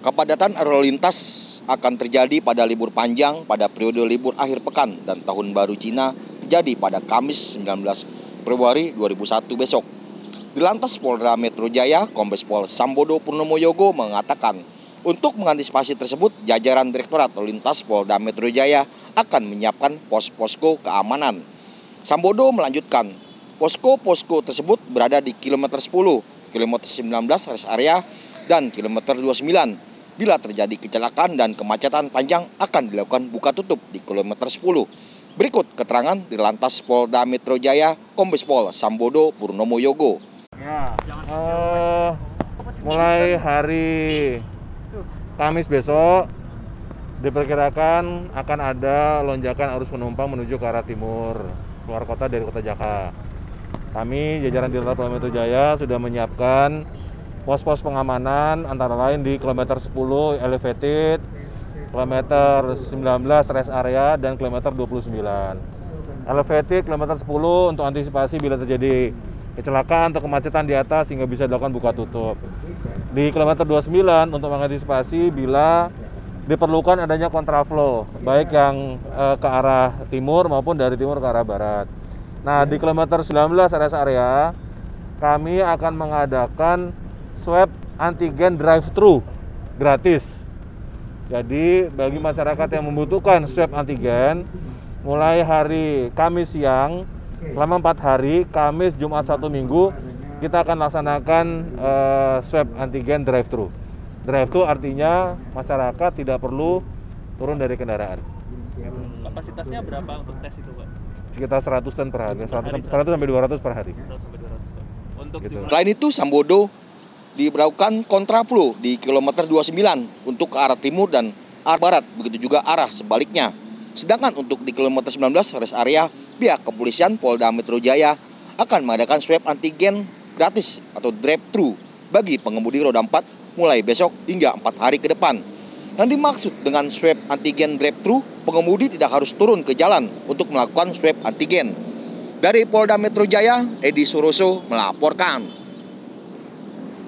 Kepadatan arus lintas akan terjadi pada libur panjang pada periode libur akhir pekan dan tahun baru Cina terjadi pada Kamis 19 Februari 2001 besok. Di lantas Polda Metro Jaya, Kombes Pol Sambodo Purnomo Yogo mengatakan untuk mengantisipasi tersebut, jajaran Direktorat Lalu Lintas Polda Metro Jaya akan menyiapkan pos-posko keamanan. Sambodo melanjutkan, posko-posko tersebut berada di kilometer 10, kilometer 19 rest area, dan kilometer 29 Bila terjadi kecelakaan dan kemacetan panjang akan dilakukan buka tutup di kilometer 10. Berikut keterangan di Lantas Polda Metro Jaya, Kombes Pol Sambodo Purnomo Yogo. Ya, uh, mulai hari Kamis besok diperkirakan akan ada lonjakan arus penumpang menuju ke arah timur keluar kota dari kota Jakarta. Kami jajaran di Polda Metro Jaya sudah menyiapkan pos-pos pengamanan antara lain di kilometer 10 elevated, kilometer 19 rest area dan kilometer 29. Elevated kilometer 10 untuk antisipasi bila terjadi kecelakaan atau kemacetan di atas sehingga bisa dilakukan buka tutup. Di kilometer 29 untuk mengantisipasi bila diperlukan adanya kontraflow baik yang eh, ke arah timur maupun dari timur ke arah barat. Nah, di kilometer 19 rest area kami akan mengadakan swab antigen drive-thru gratis. Jadi bagi masyarakat yang membutuhkan swab antigen, mulai hari Kamis siang selama empat hari, Kamis, Jumat, satu Minggu, kita akan laksanakan uh, swab antigen drive-thru. Drive-thru artinya masyarakat tidak perlu turun dari kendaraan. Kapasitasnya berapa untuk tes itu, Pak? Sekitar 100 per hari, 100, 100 sampai 200 per hari. 100 sampai 200. Untuk gitu. Selain itu, Sambodo diberlakukan kontraflow di kilometer 29 untuk ke arah timur dan arah barat, begitu juga arah sebaliknya. Sedangkan untuk di kilometer 19 rest area, pihak kepolisian Polda Metro Jaya akan mengadakan swab antigen gratis atau drive-thru bagi pengemudi roda 4 mulai besok hingga 4 hari ke depan. Yang dimaksud dengan swab antigen drive-thru, pengemudi tidak harus turun ke jalan untuk melakukan swab antigen. Dari Polda Metro Jaya, Edi Suroso melaporkan.